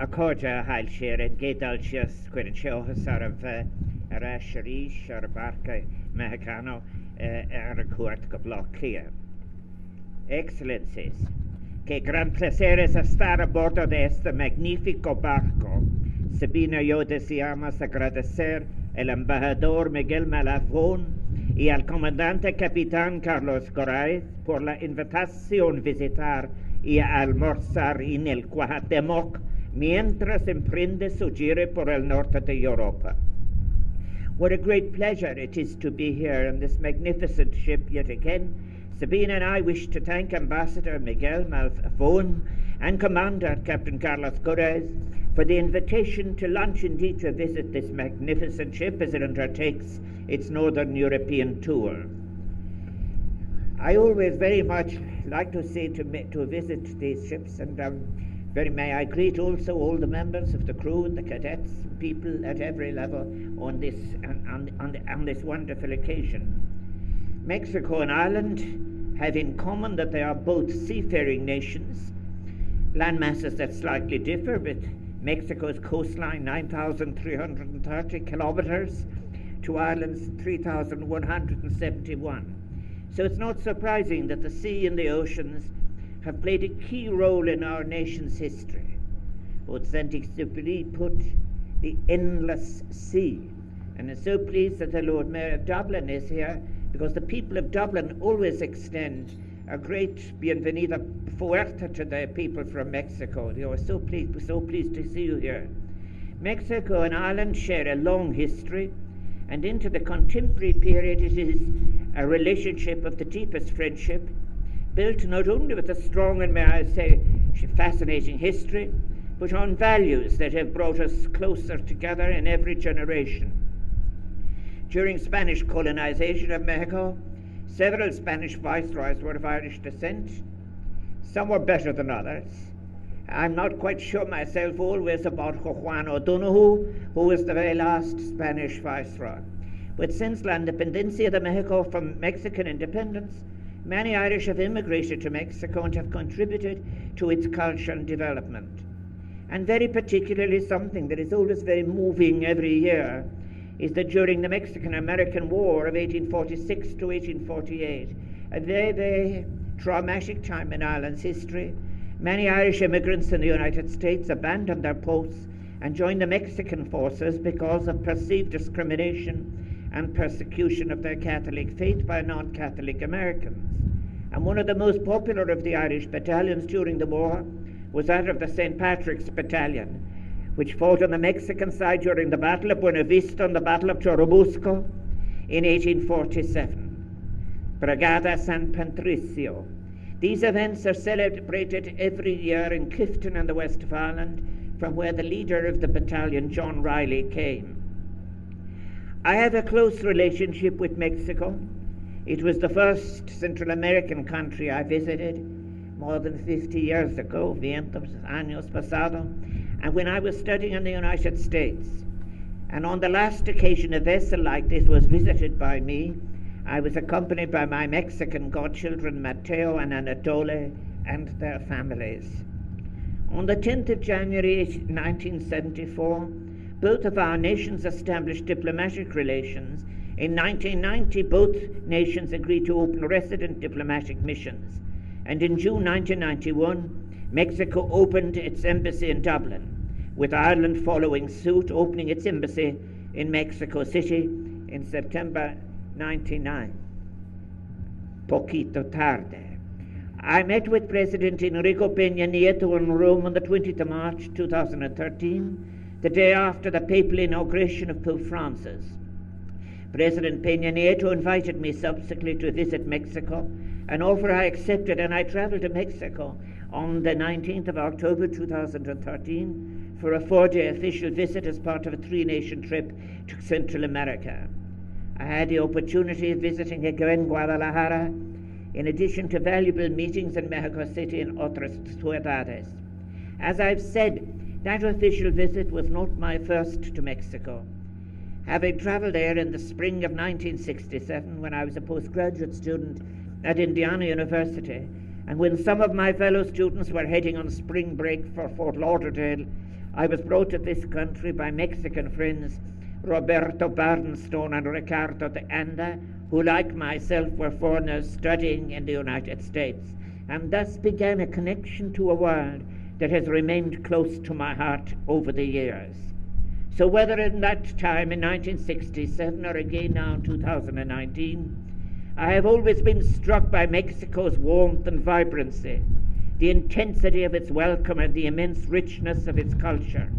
a cóide hail sér an gédal sios chuir an seochas ar a bheith ar a seríis ar ar. Excellencies, qué gran placer es estar a bordo de este magnífico barco. Sabina yo deseamos agradecer al embajador Miguel Malafón y al comandante capitán Carlos Coraez por la invitación a visitar y a almorzar en el Cuauhtémoc mientras emprende su giro por el norte de Europa. What a great pleasure it is to be here on this magnificent ship yet again. Sabine and I wish to thank Ambassador Miguel Malfavón and Commander Captain Carlos Correz for the invitation to lunch indeed to visit this magnificent ship as it undertakes its Northern European tour. I always very much like to see to, to visit these ships and um, very may I greet also all the members of the crew and the cadets, people at every level on this on, on, on this wonderful occasion. Mexico and Ireland have in common that they are both seafaring nations, land masses that slightly differ, with Mexico's coastline 9,330 kilometres to Ireland's 3,171. So it's not surprising that the sea and the oceans have played a key role in our nation's history. Saint Exupéry put the endless sea, and I'm so pleased that the Lord Mayor of Dublin is here because the people of Dublin always extend a great bienvenida fuerte to the people from Mexico. They are so pleased, so pleased to see you here. Mexico and Ireland share a long history, and into the contemporary period, it is a relationship of the deepest friendship built not only with a strong and, may I say, fascinating history, but on values that have brought us closer together in every generation. During Spanish colonization of Mexico, several Spanish viceroys were of Irish descent. Some were better than others. I'm not quite sure myself always about Juan O'Donoghue, who was the very last Spanish viceroy. But since la independencia de Mexico from Mexican independence, Many Irish have immigrated to Mexico and have contributed to its culture and development. And very particularly, something that is always very moving every year is that during the Mexican American War of 1846 to 1848, a very, very traumatic time in Ireland's history, many Irish immigrants in the United States abandoned their posts and joined the Mexican forces because of perceived discrimination and persecution of their Catholic faith by non Catholic Americans. And one of the most popular of the Irish battalions during the war was that of the St. Patrick's Battalion, which fought on the Mexican side during the Battle of Buena Vista and the Battle of Churubusco in 1847. Brigada San Patricio. These events are celebrated every year in Clifden in the west of Ireland, from where the leader of the battalion, John Riley, came. I have a close relationship with Mexico. It was the first Central American country I visited more than 50 years ago, vientos años pasado, and when I was studying in the United States. And on the last occasion a vessel like this was visited by me, I was accompanied by my Mexican godchildren Mateo and Anatole and their families. On the 10th of January 1974, both of our nations established diplomatic relations in 1990, both nations agreed to open resident diplomatic missions, and in June 1991, Mexico opened its embassy in Dublin, with Ireland following suit, opening its embassy in Mexico City in September 99. Poquito tarde. I met with President Enrique Peña Nieto in Rome on the 20th of March 2013, the day after the papal inauguration of Pope Francis. President Peña Nieto invited me subsequently to visit Mexico, an offer I accepted, and I traveled to Mexico on the 19th of October 2013 for a four day official visit as part of a three nation trip to Central America. I had the opportunity of visiting again Guadalajara, in addition to valuable meetings in Mexico City and otras ciudades. As I've said, that official visit was not my first to Mexico. Having travelled there in the spring of 1967 when I was a postgraduate student at Indiana University, and when some of my fellow students were heading on spring break for Fort Lauderdale, I was brought to this country by Mexican friends Roberto Bernstone and Ricardo de Anda, who, like myself, were foreigners studying in the United States, and thus began a connection to a world that has remained close to my heart over the years. So, whether in that time in 1967 or again now in 2019, I have always been struck by Mexico's warmth and vibrancy, the intensity of its welcome, and the immense richness of its culture.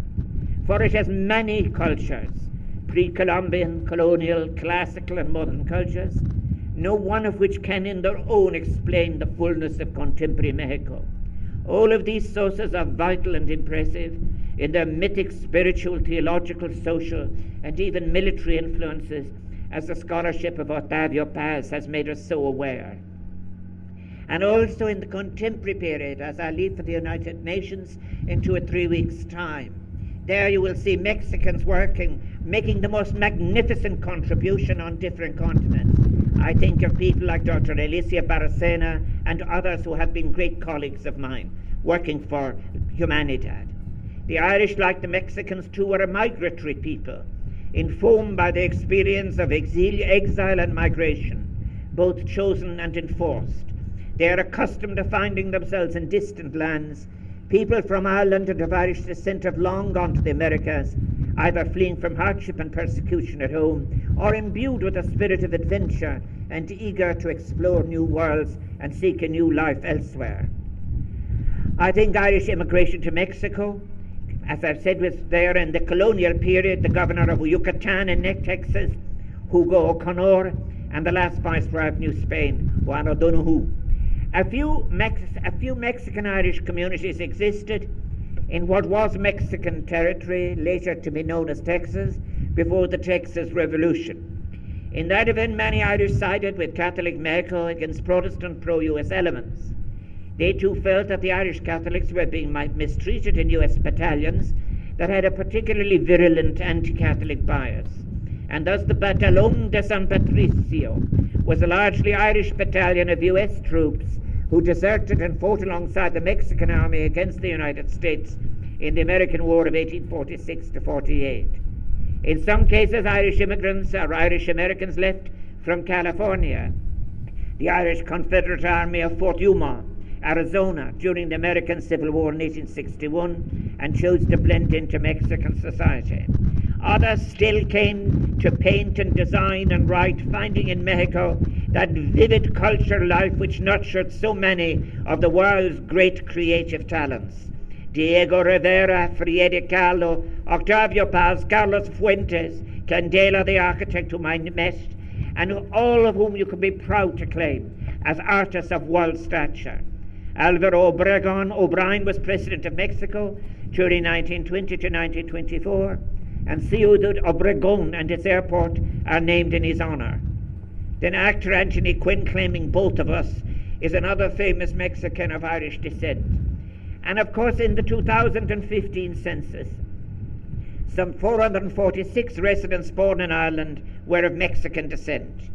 For it has many cultures pre Columbian, colonial, classical, and modern cultures, no one of which can in their own explain the fullness of contemporary Mexico. All of these sources are vital and impressive in their mythic, spiritual, theological, social, and even military influences, as the scholarship of Octavio Paz has made us so aware. And also in the contemporary period, as I leave for the United Nations in two or three weeks' time. There you will see Mexicans working, making the most magnificent contribution on different continents. I think of people like Dr. Alicia Bárcena and others who have been great colleagues of mine working for Humanidad. The Irish, like the Mexicans too, are a migratory people, informed by the experience of exil, exile and migration, both chosen and enforced. They are accustomed to finding themselves in distant lands. People from Ireland and of Irish descent have long gone to the Americas, either fleeing from hardship and persecution at home, or imbued with a spirit of adventure and eager to explore new worlds and seek a new life elsewhere. I think Irish immigration to Mexico, as I've said, was there in the colonial period, the governor of Yucatan in Texas, Hugo O'Connor, and the last viceroy of New Spain, Juan O'Donoghue. A few, Mex- a few Mexican Irish communities existed in what was Mexican territory, later to be known as Texas, before the Texas Revolution. In that event, many Irish sided with Catholic Mexico against Protestant pro US elements. They too felt that the Irish Catholics were being mistreated in US battalions that had a particularly virulent anti Catholic bias. And thus the Batallón de San Patricio was a largely Irish battalion of US troops who deserted and fought alongside the Mexican army against the United States in the American War of 1846 to 48. In some cases, Irish immigrants or Irish Americans left from California, the Irish Confederate Army of Fort Yuma, Arizona, during the American Civil War in 1861 and chose to blend into Mexican society. Others still came to paint and design and write, finding in Mexico that vivid culture life which nurtured so many of the world's great creative talents. Diego Rivera, Frida Kahlo, Octavio Paz, Carlos Fuentes, Candela the architect whom I met, and all of whom you can be proud to claim as artists of world stature. Alvaro Obregon O'Brien was president of Mexico during 1920 to 1924 and Ciudad Obregón and its airport are named in his honor. Then actor Anthony Quinn, claiming both of us, is another famous Mexican of Irish descent. And of course, in the 2015 census, some 446 residents born in Ireland were of Mexican descent.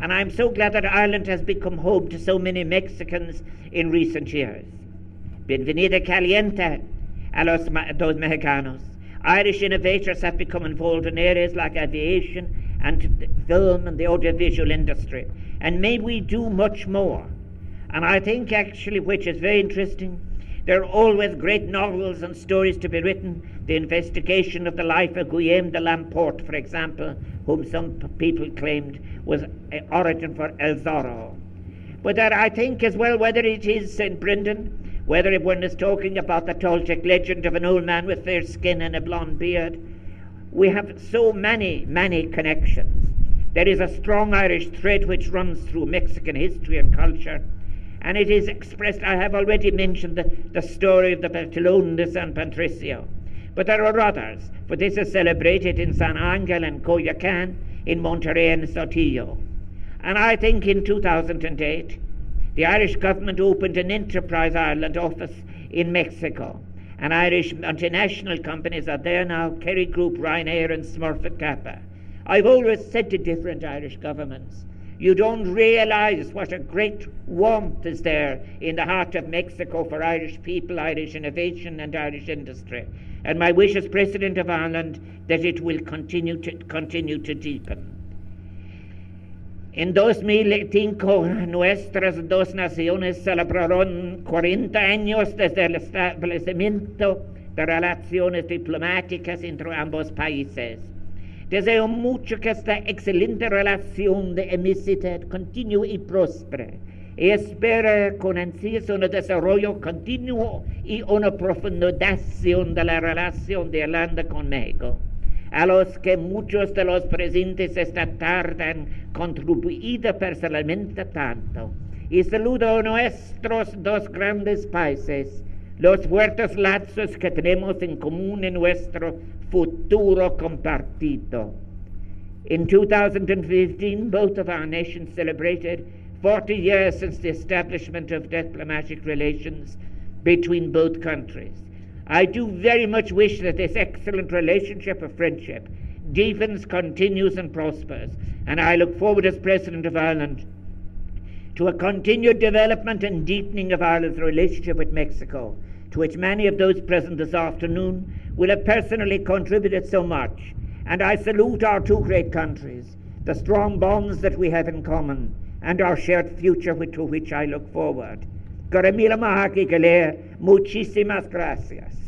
And I'm so glad that Ireland has become home to so many Mexicans in recent years. Bienvenida caliente a los dos mexicanos. Irish innovators have become involved in areas like aviation and film and the audiovisual industry. And may we do much more. And I think, actually, which is very interesting, there are always great novels and stories to be written. The investigation of the life of Guillaume de Lamport, for example, whom some people claimed was an origin for El Zorro. But that I think as well, whether it is St. Brendan whether one is talking about the Toltec legend of an old man with fair skin and a blond beard. We have so many, many connections. There is a strong Irish thread which runs through Mexican history and culture, and it is expressed. I have already mentioned the, the story of the Batallón de San Patricio, but there are others, for this is celebrated in San Angel and Coyoacan, in Monterrey and Saltillo. And I think in 2008, the Irish government opened an Enterprise Ireland office in Mexico. And Irish multinational companies are there now Kerry Group, Ryanair, and Smurfit Kappa. I've always said to different Irish governments, you don't realize what a great warmth is there in the heart of Mexico for Irish people, Irish innovation, and Irish industry. and my wish as President of Ireland that it will continue to, continue to deepen. En 2005 nuestras dos naciones celebraron 40 años desde el establecimiento de relaciones diplomáticas entre ambos países. Deseo mucho que esta excelente relación de amistad continúe y prospere y espero con ansias un desarrollo continuo y una profundización de la relación de Irlanda con México a los que muchos de los presentes esta tarde han contribuido personalmente tanto. Y saludo a nuestros dos grandes países, los fuertes lazos que tenemos en común en nuestro futuro compartido. In 2015, both of our nations celebrated 40 years since the establishment of diplomatic relations between both countries. I do very much wish that this excellent relationship of friendship deepens, continues, and prospers. And I look forward as President of Ireland to a continued development and deepening of Ireland's relationship with Mexico, to which many of those present this afternoon will have personally contributed so much. And I salute our two great countries, the strong bonds that we have in common, and our shared future to which I look forward. Muchísimas gracias.